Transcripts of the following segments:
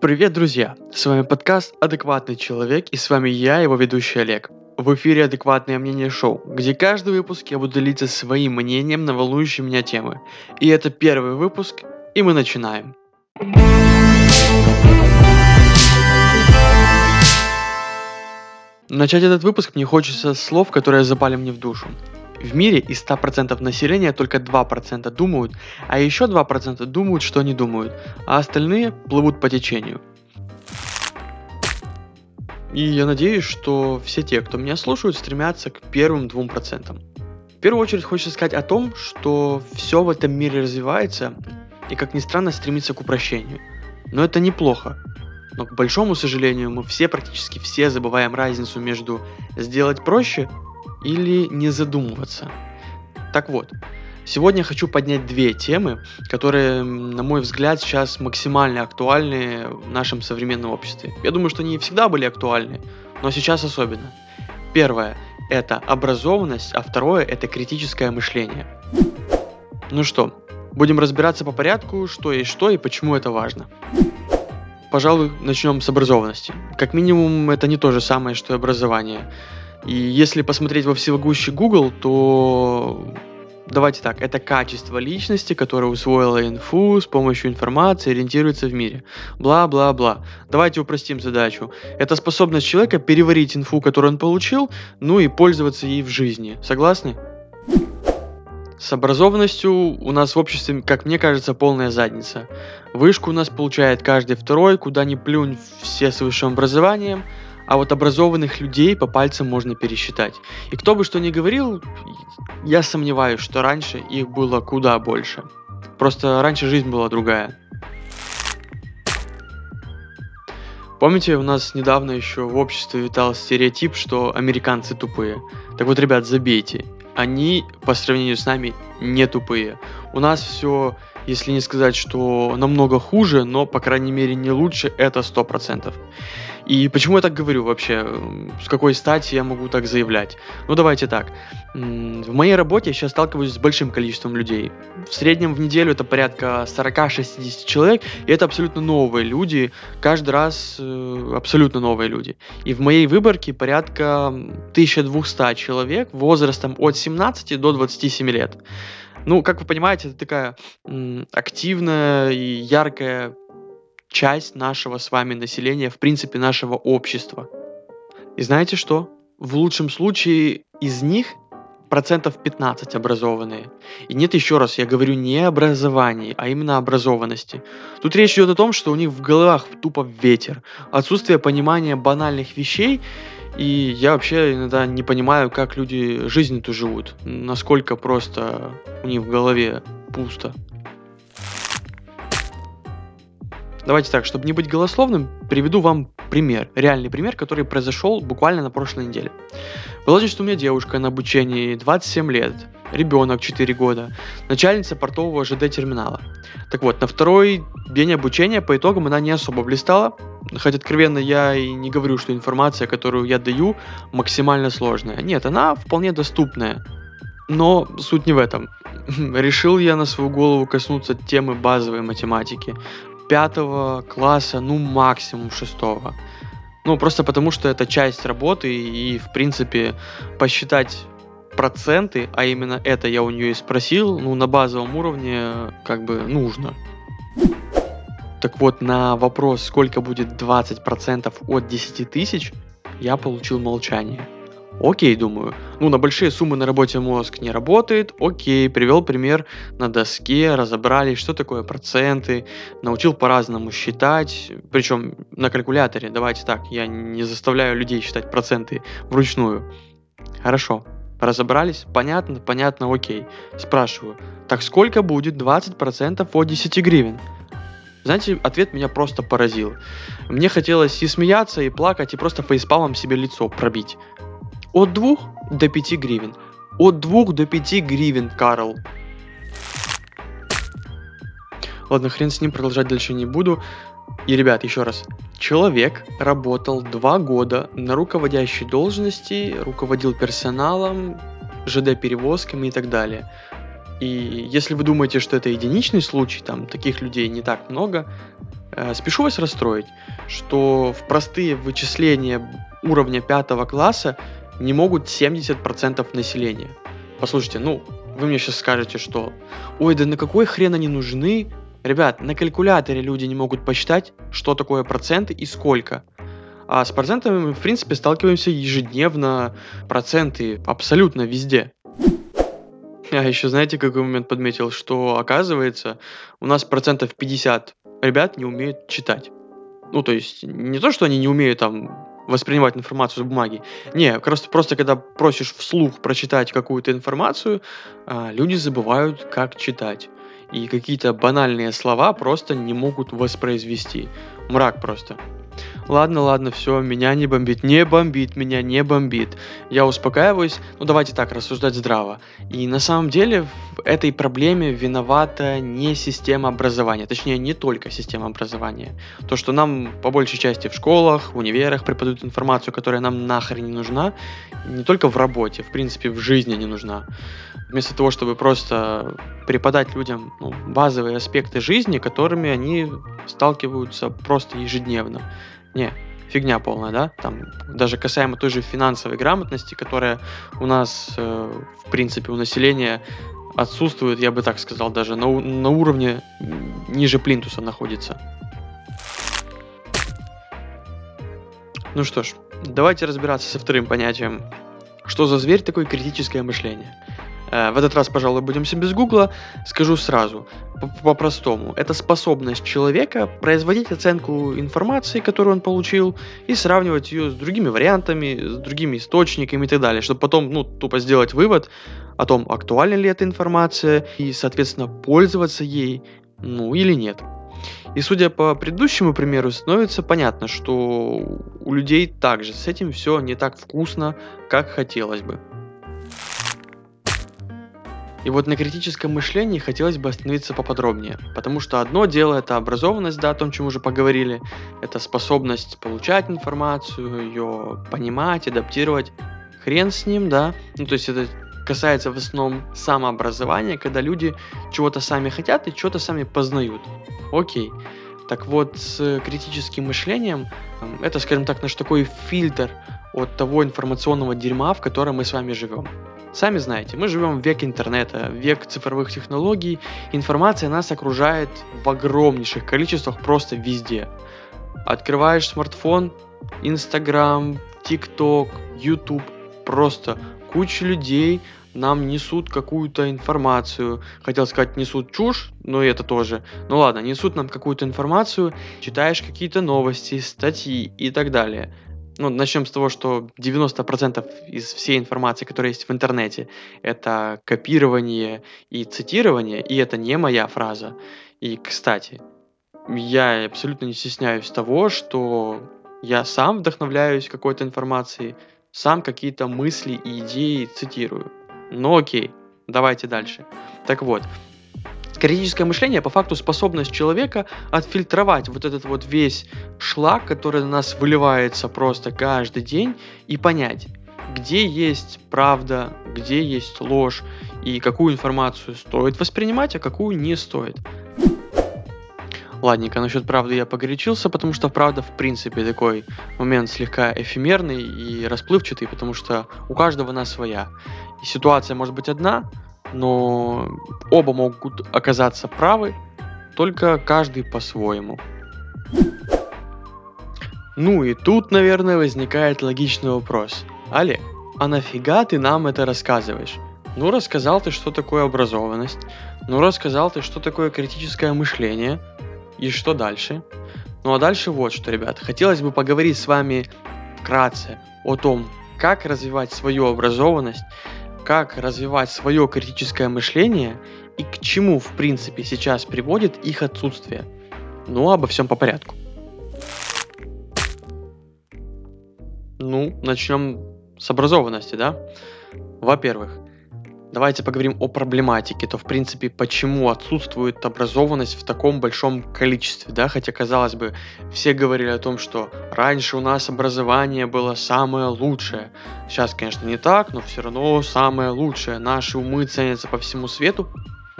Привет, друзья! С вами подкаст «Адекватный человек» и с вами я, его ведущий Олег. В эфире «Адекватное мнение шоу», где каждый выпуск я буду делиться своим мнением на волнующие меня темы. И это первый выпуск, и мы начинаем. Начать этот выпуск мне хочется слов, которые запали мне в душу. В мире из 100% населения только 2% думают, а еще 2% думают, что они думают, а остальные плывут по течению. И я надеюсь, что все те, кто меня слушают, стремятся к первым 2%. В первую очередь хочется сказать о том, что все в этом мире развивается и, как ни странно, стремится к упрощению. Но это неплохо. Но, к большому сожалению, мы все, практически все, забываем разницу между сделать проще или не задумываться. Так вот, сегодня хочу поднять две темы, которые, на мой взгляд, сейчас максимально актуальны в нашем современном обществе. Я думаю, что они всегда были актуальны, но сейчас особенно. Первое – это образованность, а второе – это критическое мышление. Ну что, будем разбираться по порядку, что есть что и почему это важно. Пожалуй, начнем с образованности. Как минимум, это не то же самое, что и образование. И если посмотреть во всемогущий Google, то давайте так, это качество личности, которое усвоило инфу с помощью информации, ориентируется в мире. Бла-бла-бла. Давайте упростим задачу. Это способность человека переварить инфу, которую он получил, ну и пользоваться ей в жизни. Согласны? С образованностью у нас в обществе, как мне кажется, полная задница. Вышку у нас получает каждый второй, куда ни плюнь все с высшим образованием – а вот образованных людей по пальцам можно пересчитать. И кто бы что ни говорил, я сомневаюсь, что раньше их было куда больше. Просто раньше жизнь была другая. Помните, у нас недавно еще в обществе витал стереотип, что американцы тупые. Так вот, ребят, забейте. Они по сравнению с нами не тупые. У нас все, если не сказать, что намного хуже, но, по крайней мере, не лучше, это 100%. И почему я так говорю вообще? С какой стати я могу так заявлять? Ну давайте так. В моей работе я сейчас сталкиваюсь с большим количеством людей. В среднем в неделю это порядка 40-60 человек, и это абсолютно новые люди. Каждый раз э, абсолютно новые люди. И в моей выборке порядка 1200 человек возрастом от 17 до 27 лет. Ну, как вы понимаете, это такая активная и яркая часть нашего с вами населения, в принципе, нашего общества. И знаете что? В лучшем случае из них процентов 15 образованные. И нет, еще раз, я говорю не образовании, а именно образованности. Тут речь идет о том, что у них в головах тупо ветер, отсутствие понимания банальных вещей, и я вообще иногда не понимаю, как люди жизнь-то живут, насколько просто у них в голове пусто. Давайте так, чтобы не быть голословным, приведу вам пример, реальный пример, который произошел буквально на прошлой неделе. Положим, что у меня девушка на обучении 27 лет, ребенок 4 года, начальница портового ЖД-терминала. Так вот, на второй день обучения по итогам она не особо блистала, хоть откровенно я и не говорю, что информация, которую я даю, максимально сложная. Нет, она вполне доступная. Но суть не в этом. Решил я на свою голову коснуться темы базовой математики пятого класса, ну максимум шестого. Ну, просто потому что это часть работы, и, в принципе, посчитать проценты, а именно это я у нее и спросил, ну, на базовом уровне, как бы, нужно. Так вот, на вопрос, сколько будет 20% от 10 тысяч, я получил молчание. Окей, думаю. Ну, на большие суммы на работе мозг не работает. Окей, привел пример на доске, разобрались, что такое проценты, научил по-разному считать, причем на калькуляторе. Давайте так, я не заставляю людей считать проценты вручную. Хорошо, разобрались, понятно, понятно, окей. Спрашиваю, так сколько будет 20% от 10 гривен? Знаете, ответ меня просто поразил. Мне хотелось и смеяться, и плакать, и просто фейспалом себе лицо пробить. От 2 до 5 гривен. От 2 до 5 гривен, Карл. Ладно, хрен с ним, продолжать дальше не буду. И, ребят, еще раз. Человек работал два года на руководящей должности, руководил персоналом, ЖД-перевозками и так далее. И если вы думаете, что это единичный случай, там таких людей не так много, Э, спешу вас расстроить, что в простые вычисления уровня пятого класса не могут 70% населения. Послушайте, ну, вы мне сейчас скажете, что «Ой, да на какой хрен они нужны?» Ребят, на калькуляторе люди не могут посчитать, что такое проценты и сколько. А с процентами мы, в принципе, сталкиваемся ежедневно. Проценты абсолютно везде. А еще знаете, какой момент подметил, что оказывается у нас процентов 50 ребят не умеют читать. Ну, то есть, не то, что они не умеют там воспринимать информацию с бумаги. Не, просто, просто когда просишь вслух прочитать какую-то информацию, а, люди забывают, как читать. И какие-то банальные слова просто не могут воспроизвести. Мрак просто. Ладно, ладно, все, меня не бомбит, не бомбит, меня не бомбит. Я успокаиваюсь, ну давайте так, рассуждать здраво. И на самом деле в этой проблеме виновата не система образования, точнее не только система образования. То, что нам по большей части в школах, в универах преподают информацию, которая нам нахрен не нужна, не только в работе, в принципе в жизни не нужна. Вместо того, чтобы просто преподать людям ну, базовые аспекты жизни, которыми они сталкиваются просто ежедневно. Не, фигня полная, да? Там даже касаемо той же финансовой грамотности, которая у нас, э, в принципе, у населения отсутствует, я бы так сказал, даже на, на уровне ниже плинтуса находится. Ну что ж, давайте разбираться со вторым понятием. Что за зверь такое критическое мышление? Э, в этот раз, пожалуй, будемся без гугла. Скажу сразу, по-простому. Это способность человека производить оценку информации, которую он получил, и сравнивать ее с другими вариантами, с другими источниками и так далее, чтобы потом, ну, тупо сделать вывод о том, актуальна ли эта информация, и, соответственно, пользоваться ей, ну, или нет. И судя по предыдущему примеру, становится понятно, что у людей также с этим все не так вкусно, как хотелось бы. И вот на критическом мышлении хотелось бы остановиться поподробнее, потому что одно дело это образованность, да, о том, чем уже поговорили, это способность получать информацию, ее понимать, адаптировать. Хрен с ним, да, ну то есть это касается в основном самообразования, когда люди чего-то сами хотят и чего-то сами познают. Окей. Так вот, с критическим мышлением, это, скажем так, наш такой фильтр от того информационного дерьма, в котором мы с вами живем. Сами знаете, мы живем в век интернета, век цифровых технологий, информация нас окружает в огромнейших количествах просто везде. Открываешь смартфон, Инстаграм, ТикТок, Ютуб, просто куча людей нам несут какую-то информацию. Хотел сказать, несут чушь, но это тоже. Ну ладно, несут нам какую-то информацию, читаешь какие-то новости, статьи и так далее ну, начнем с того, что 90% из всей информации, которая есть в интернете, это копирование и цитирование, и это не моя фраза. И, кстати, я абсолютно не стесняюсь того, что я сам вдохновляюсь какой-то информацией, сам какие-то мысли и идеи цитирую. Ну окей, давайте дальше. Так вот, Критическое мышление по факту способность человека отфильтровать вот этот вот весь шлак, который на нас выливается просто каждый день, и понять, где есть правда, где есть ложь, и какую информацию стоит воспринимать, а какую не стоит. Ладненько, насчет правды я погорячился, потому что правда в принципе такой момент слегка эфемерный и расплывчатый, потому что у каждого она своя. И ситуация может быть одна, но оба могут оказаться правы, только каждый по-своему. Ну и тут, наверное, возникает логичный вопрос. Олег, а нафига ты нам это рассказываешь? Ну, рассказал ты, что такое образованность, ну, рассказал ты, что такое критическое мышление, и что дальше? Ну, а дальше вот что, ребят, хотелось бы поговорить с вами вкратце о том, как развивать свою образованность, как развивать свое критическое мышление и к чему, в принципе, сейчас приводит их отсутствие. Ну, обо всем по порядку. Ну, начнем с образованности, да? Во-первых, давайте поговорим о проблематике, то в принципе почему отсутствует образованность в таком большом количестве, да, хотя казалось бы, все говорили о том, что раньше у нас образование было самое лучшее, сейчас, конечно, не так, но все равно самое лучшее, наши умы ценятся по всему свету,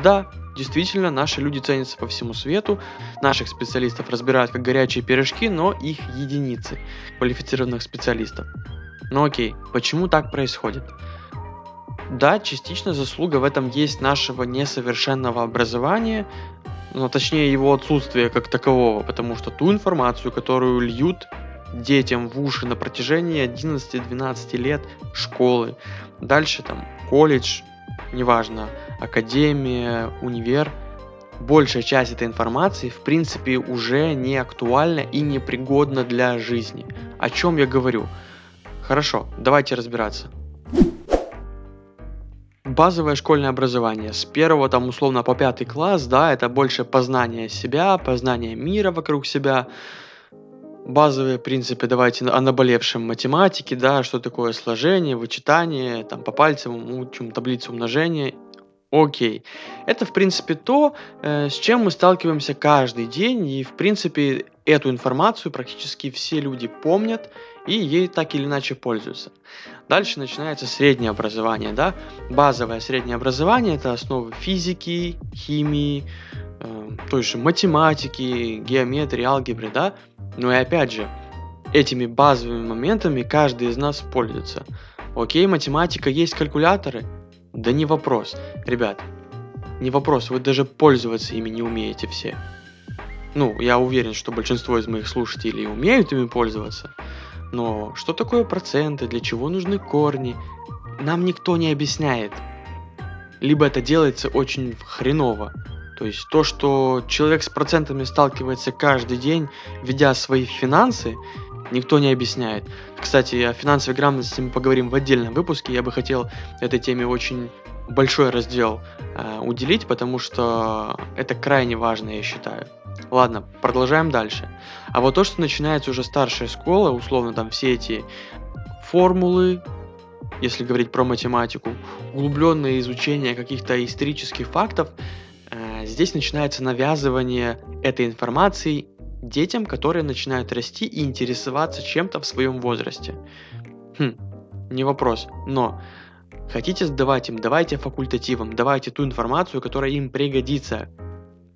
да, действительно, наши люди ценятся по всему свету, наших специалистов разбирают как горячие пирожки, но их единицы, квалифицированных специалистов. Ну окей, почему так происходит? Да, частично заслуга в этом есть нашего несовершенного образования, но точнее его отсутствия как такового, потому что ту информацию, которую льют детям в уши на протяжении 11-12 лет школы, дальше там колледж, неважно, академия, универ, большая часть этой информации в принципе уже не актуальна и не пригодна для жизни. О чем я говорю? Хорошо, давайте разбираться. Базовое школьное образование с первого там условно по пятый класс, да, это больше познание себя, познание мира вокруг себя, базовые принципы, давайте о наболевшем математике, да, что такое сложение, вычитание, там по пальцам учим таблицу умножения. Окей. Это, в принципе, то, э, с чем мы сталкиваемся каждый день, и, в принципе, эту информацию практически все люди помнят и ей так или иначе пользуются. Дальше начинается среднее образование, да. Базовое среднее образование – это основы физики, химии, э, той же математики, геометрии, алгебры, да. Но и опять же, этими базовыми моментами каждый из нас пользуется. Окей, математика, есть калькуляторы? Да не вопрос. Ребят, не вопрос, вы даже пользоваться ими не умеете все. Ну, я уверен, что большинство из моих слушателей умеют ими пользоваться. Но что такое проценты, для чего нужны корни, нам никто не объясняет. Либо это делается очень хреново, то есть то, что человек с процентами сталкивается каждый день, ведя свои финансы, никто не объясняет. Кстати, о финансовой грамотности мы поговорим в отдельном выпуске. Я бы хотел этой теме очень большой раздел э, уделить, потому что это крайне важно, я считаю. Ладно, продолжаем дальше. А вот то, что начинается уже старшая школа, условно там все эти формулы, если говорить про математику, углубленное изучение каких-то исторических фактов, Э, здесь начинается навязывание этой информации детям, которые начинают расти и интересоваться чем-то в своем возрасте. Хм, не вопрос. Но хотите сдавать им, давайте факультативом, давайте ту информацию, которая им пригодится.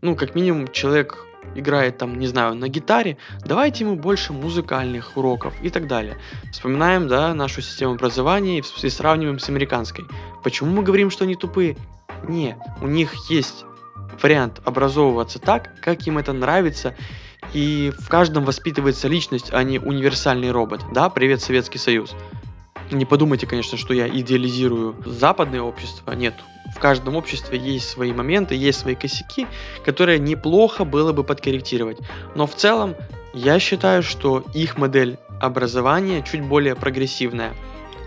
Ну, как минимум, человек играет там, не знаю, на гитаре, давайте ему больше музыкальных уроков и так далее. Вспоминаем, да, нашу систему образования и, и сравниваем с американской. Почему мы говорим, что они тупые? Не, у них есть вариант образовываться так, как им это нравится, и в каждом воспитывается личность, а не универсальный робот. Да, привет, Советский Союз. Не подумайте, конечно, что я идеализирую западное общество. Нет, в каждом обществе есть свои моменты, есть свои косяки, которые неплохо было бы подкорректировать. Но в целом я считаю, что их модель образования чуть более прогрессивная.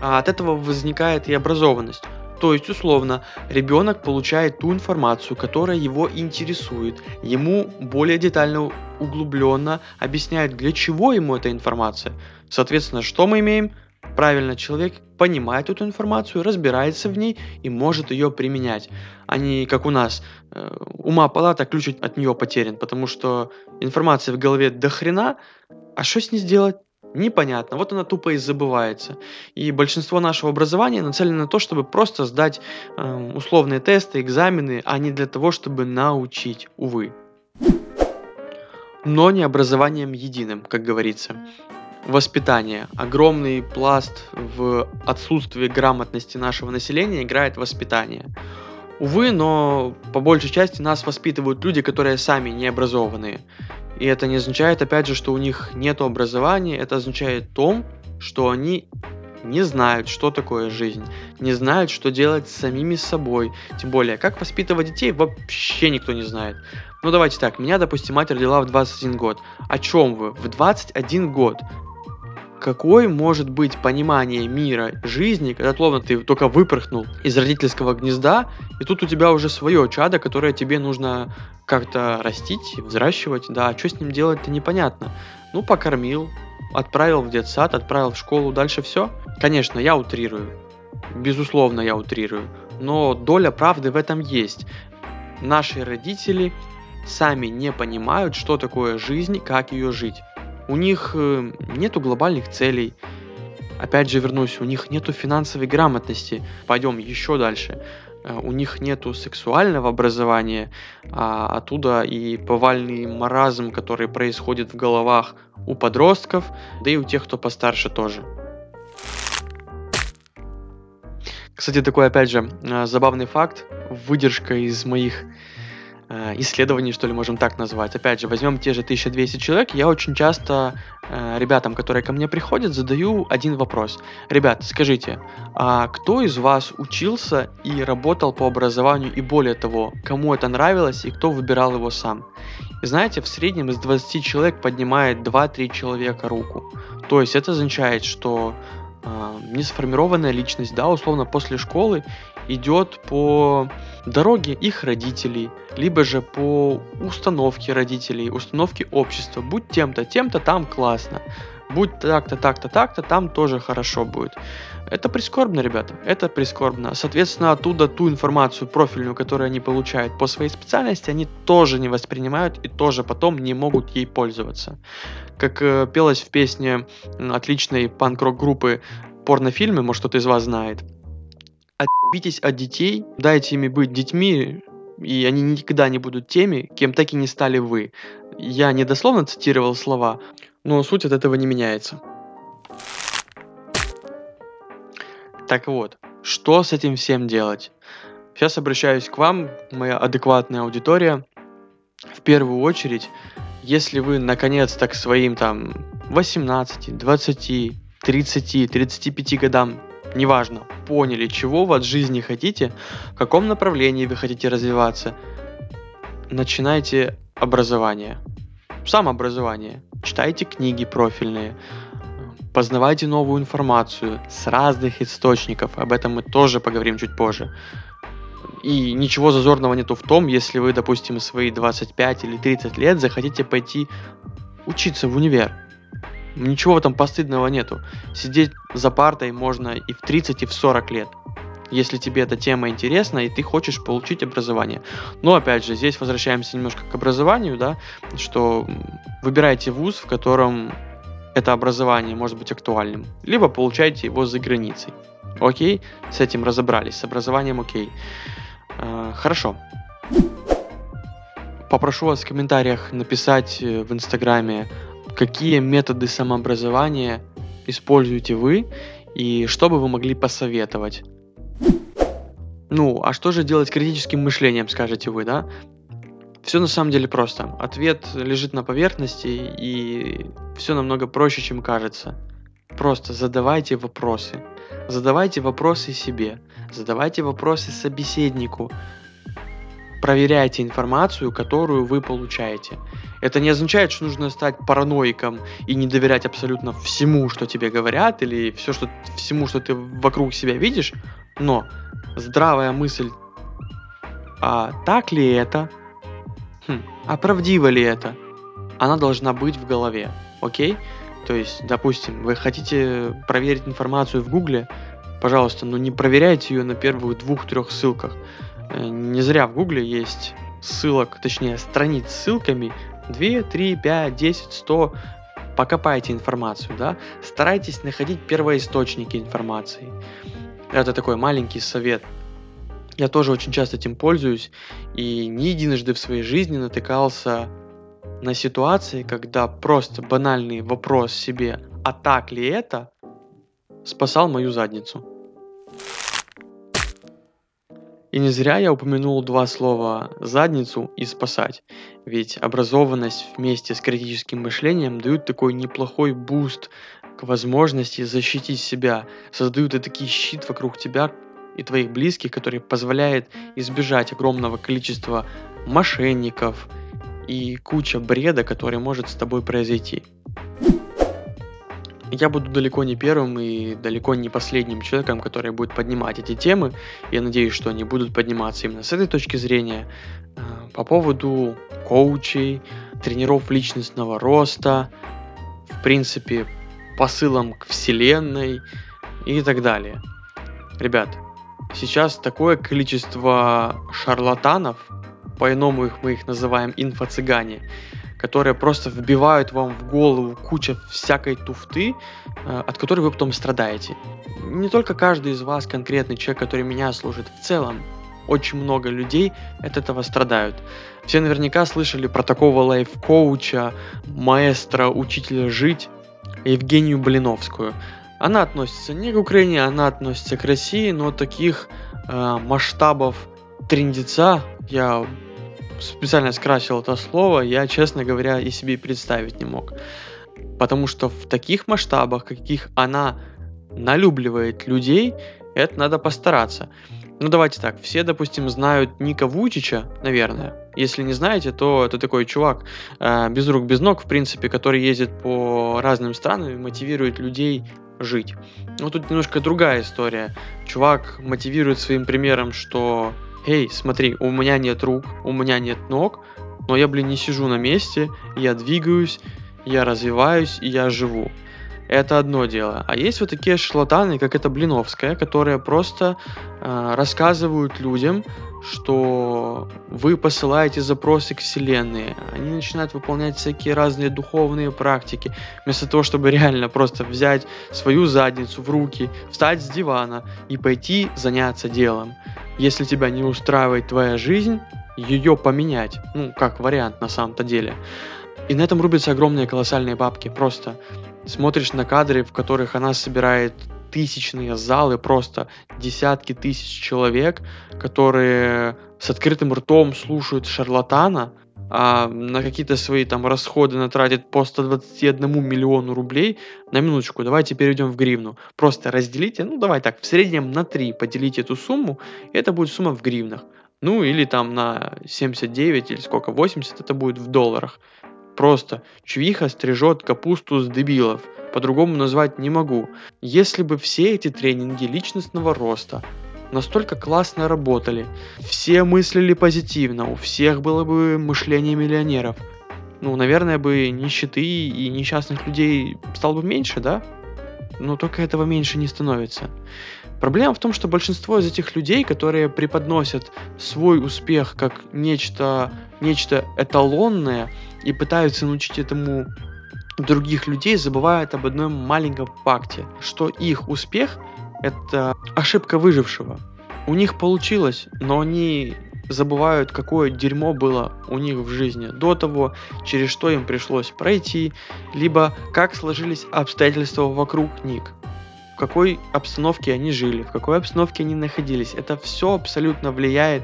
А от этого возникает и образованность. То есть, условно, ребенок получает ту информацию, которая его интересует, ему более детально, углубленно объясняют, для чего ему эта информация. Соответственно, что мы имеем? Правильно, человек понимает эту информацию, разбирается в ней и может ее применять. А не как у нас, э, ума палата, ключ от нее потерян, потому что информация в голове до хрена, а что с ней сделать? непонятно. Вот она тупо и забывается. И большинство нашего образования нацелено на то, чтобы просто сдать э, условные тесты, экзамены, а не для того, чтобы научить, увы. Но не образованием единым, как говорится. Воспитание. Огромный пласт в отсутствии грамотности нашего населения играет воспитание. Увы, но по большей части нас воспитывают люди, которые сами не образованные. И это не означает, опять же, что у них нет образования, это означает то, что они не знают, что такое жизнь, не знают, что делать с самими собой. Тем более, как воспитывать детей, вообще никто не знает. Ну давайте так, меня, допустим, мать родила в 21 год. О чем вы? В 21 год какое может быть понимание мира, жизни, когда словно ты только выпорхнул из родительского гнезда, и тут у тебя уже свое чадо, которое тебе нужно как-то растить, взращивать, да, а что с ним делать-то непонятно. Ну, покормил, отправил в детсад, отправил в школу, дальше все. Конечно, я утрирую, безусловно, я утрирую, но доля правды в этом есть. Наши родители сами не понимают, что такое жизнь, как ее жить. У них э, нету глобальных целей. Опять же вернусь, у них нету финансовой грамотности. Пойдем еще дальше. э, у них нету сексуального образования, а оттуда и повальный маразм, который происходит в головах у подростков, да и у тех, кто постарше тоже. Кстати, такой, опять же, э, забавный факт, выдержка из моих исследований, что ли, можем так назвать. Опять же, возьмем те же 1200 человек, я очень часто э, ребятам, которые ко мне приходят, задаю один вопрос. Ребят, скажите, а кто из вас учился и работал по образованию, и более того, кому это нравилось и кто выбирал его сам? И знаете, в среднем из 20 человек поднимает 2-3 человека руку. То есть это означает, что э, несформированная личность, да, условно после школы идет по дороге их родителей, либо же по установке родителей, установке общества. Будь тем-то, тем-то, там классно. Будь так-то, так-то, так-то, там тоже хорошо будет. Это прискорбно, ребята, это прискорбно. Соответственно, оттуда ту информацию профильную, которую они получают по своей специальности, они тоже не воспринимают и тоже потом не могут ей пользоваться. Как э, пелось в песне отличной панк-рок группы порнофильмы, может кто-то из вас знает – Отбитесь от детей, дайте ими быть детьми, и они никогда не будут теми, кем так и не стали вы. Я не дословно цитировал слова, но суть от этого не меняется. Так вот, что с этим всем делать? Сейчас обращаюсь к вам, моя адекватная аудитория. В первую очередь, если вы наконец-то к своим там 18, 20, 30, 35 годам неважно, поняли, чего вы от жизни хотите, в каком направлении вы хотите развиваться, начинайте образование. Самообразование. Читайте книги профильные, познавайте новую информацию с разных источников. Об этом мы тоже поговорим чуть позже. И ничего зазорного нету в том, если вы, допустим, свои 25 или 30 лет захотите пойти учиться в универ Ничего этом постыдного нету. Сидеть за партой можно и в 30, и в 40 лет. Если тебе эта тема интересна и ты хочешь получить образование. Но опять же, здесь возвращаемся немножко к образованию, да, что выбирайте вуз, в котором это образование может быть актуальным, либо получайте его за границей. Окей, с этим разобрались, с образованием окей. Э, хорошо. Попрошу вас в комментариях написать э, в инстаграме, какие методы самообразования используете вы и что бы вы могли посоветовать. Ну, а что же делать критическим мышлением, скажете вы, да? Все на самом деле просто. Ответ лежит на поверхности, и все намного проще, чем кажется. Просто задавайте вопросы. Задавайте вопросы себе. Задавайте вопросы собеседнику проверяйте информацию, которую вы получаете. Это не означает, что нужно стать параноиком и не доверять абсолютно всему, что тебе говорят, или все, что, всему, что ты вокруг себя видишь, но здравая мысль, а так ли это? Хм, а правдиво ли это? Она должна быть в голове, окей? То есть, допустим, вы хотите проверить информацию в Гугле, пожалуйста, но не проверяйте ее на первых двух-трех ссылках. Э, не зря в Гугле есть ссылок, точнее страниц с ссылками 2, 3, 5, 10, 100. Покопайте информацию, да. Старайтесь находить первоисточники информации. Это такой маленький совет. Я тоже очень часто этим пользуюсь и не единожды в своей жизни натыкался на ситуации, когда просто банальный вопрос себе «А так ли это?» спасал мою задницу. И не зря я упомянул два слова «задницу» и «спасать». Ведь образованность вместе с критическим мышлением дают такой неплохой буст к возможности защитить себя, создают и такие щит вокруг тебя и твоих близких, который позволяет избежать огромного количества мошенников и куча бреда, который может с тобой произойти. Я буду далеко не первым и далеко не последним человеком, который будет поднимать эти темы. Я надеюсь, что они будут подниматься именно с этой точки зрения. Э, по поводу коучей, тренеров личностного роста, в принципе, посылом к вселенной и так далее. Ребят, сейчас такое количество шарлатанов, по-иному их мы их называем инфо-цыгане, которые просто вбивают вам в голову куча всякой туфты, э, от которой вы потом страдаете. Не только каждый из вас конкретный человек, который меня служит, в целом очень много людей от этого страдают. Все наверняка слышали про такого лайф-коуча, маэстро, учителя жить, Евгению Блиновскую. Она относится не к Украине, она относится к России, но таких э, масштабов трендеца я специально скрасил это слово, я, честно говоря, и себе представить не мог. Потому что в таких масштабах, каких она налюбливает людей, это надо постараться. Ну давайте так, все, допустим, знают Ника Вучича, наверное. Если не знаете, то это такой чувак э, без рук, без ног, в принципе, который ездит по разным странам и мотивирует людей жить. Но тут немножко другая история. Чувак мотивирует своим примером, что «Эй, смотри, у меня нет рук, у меня нет ног, но я, блин, не сижу на месте, я двигаюсь, я развиваюсь и я живу». Это одно дело. А есть вот такие шарлатаны, как это Блиновская, которые просто э, рассказывают людям, что вы посылаете запросы к Вселенной. Они начинают выполнять всякие разные духовные практики, вместо того, чтобы реально просто взять свою задницу в руки, встать с дивана и пойти заняться делом. Если тебя не устраивает твоя жизнь, ее поменять. Ну, как вариант на самом-то деле. И на этом рубятся огромные колоссальные бабки. Просто смотришь на кадры, в которых она собирает тысячные залы, просто десятки тысяч человек, которые с открытым ртом слушают шарлатана, а на какие-то свои там расходы натратит по 121 миллиону рублей, на минуточку, давайте перейдем в гривну. Просто разделите, ну давай так, в среднем на 3 поделите эту сумму, и это будет сумма в гривнах. Ну или там на 79 или сколько, 80 это будет в долларах. Просто чувиха стрижет капусту с дебилов. По-другому назвать не могу. Если бы все эти тренинги личностного роста настолько классно работали, все мыслили позитивно, у всех было бы мышление миллионеров, ну, наверное, бы нищеты и несчастных людей стало бы меньше, да? Но только этого меньше не становится. Проблема в том, что большинство из этих людей, которые преподносят свой успех как нечто, нечто эталонное и пытаются научить этому других людей, забывают об одном маленьком факте, что их успех – это ошибка выжившего. У них получилось, но они забывают, какое дерьмо было у них в жизни до того, через что им пришлось пройти, либо как сложились обстоятельства вокруг них в какой обстановке они жили, в какой обстановке они находились. Это все абсолютно влияет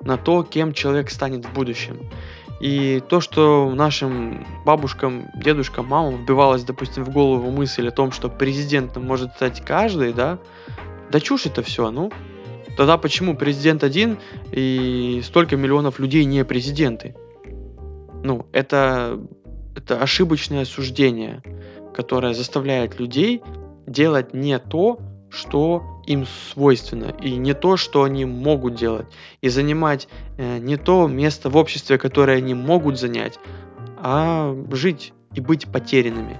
на то, кем человек станет в будущем. И то, что нашим бабушкам, дедушкам, мамам вбивалось, допустим, в голову мысль о том, что президентом может стать каждый, да, да чушь это все, ну. Тогда почему президент один и столько миллионов людей не президенты? Ну, это, это ошибочное суждение, которое заставляет людей делать не то, что им свойственно, и не то, что они могут делать, и занимать э, не то место в обществе, которое они могут занять, а жить и быть потерянными.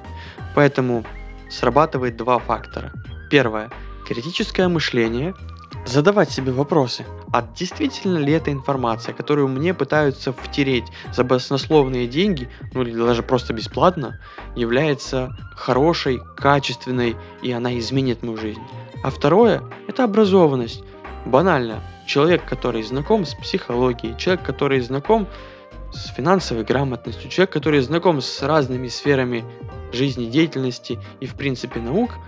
Поэтому срабатывает два фактора. Первое – критическое мышление – задавать себе вопросы, а действительно ли эта информация, которую мне пытаются втереть за баснословные деньги, ну или даже просто бесплатно, является хорошей, качественной и она изменит мою жизнь. А второе – это образованность. Банально, человек, который знаком с психологией, человек, который знаком с финансовой грамотностью, человек, который знаком с разными сферами жизнедеятельности и в принципе наук –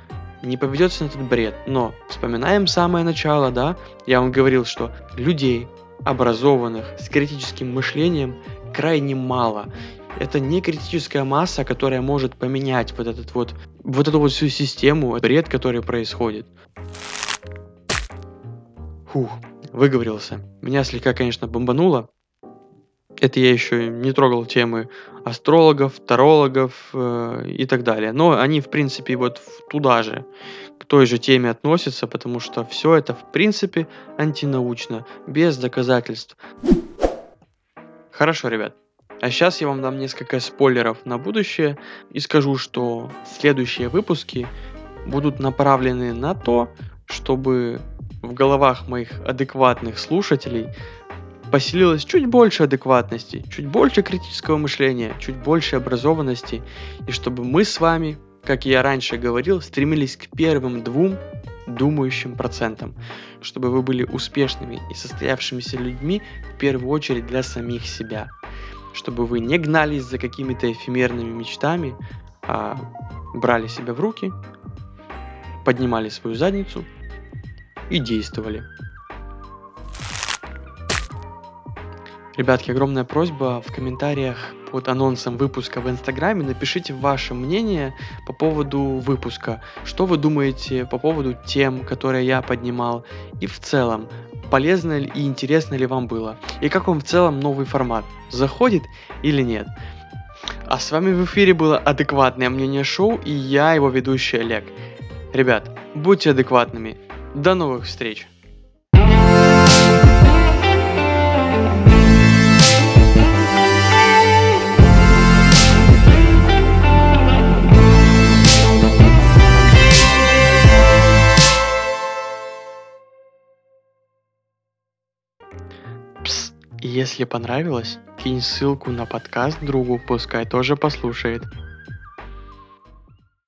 не поведется на этот бред. Но вспоминаем самое начало, да? Я вам говорил, что людей, образованных, с критическим мышлением, крайне мало. Это не критическая масса, которая может поменять вот этот вот, вот эту вот всю систему, бред, который происходит. Фух, выговорился. Меня слегка, конечно, бомбануло, это я еще не трогал темы астрологов, тарологов э, и так далее. Но они, в принципе, вот туда же, к той же теме относятся, потому что все это, в принципе, антинаучно, без доказательств. Хорошо, ребят. А сейчас я вам дам несколько спойлеров на будущее и скажу, что следующие выпуски будут направлены на то, чтобы в головах моих адекватных слушателей поселилось чуть больше адекватности, чуть больше критического мышления, чуть больше образованности, и чтобы мы с вами, как я раньше говорил, стремились к первым двум думающим процентом, чтобы вы были успешными и состоявшимися людьми в первую очередь для самих себя, чтобы вы не гнались за какими-то эфемерными мечтами, а брали себя в руки, поднимали свою задницу и действовали. Ребятки, огромная просьба в комментариях под анонсом выпуска в Инстаграме напишите ваше мнение по поводу выпуска. Что вы думаете по поводу тем, которые я поднимал? И в целом, полезно и интересно ли вам было? И как вам в целом новый формат? Заходит или нет? А с вами в эфире было адекватное мнение шоу и я, его ведущий Олег. Ребят, будьте адекватными. До новых встреч! Если понравилось, кинь ссылку на подкаст другу, пускай тоже послушает.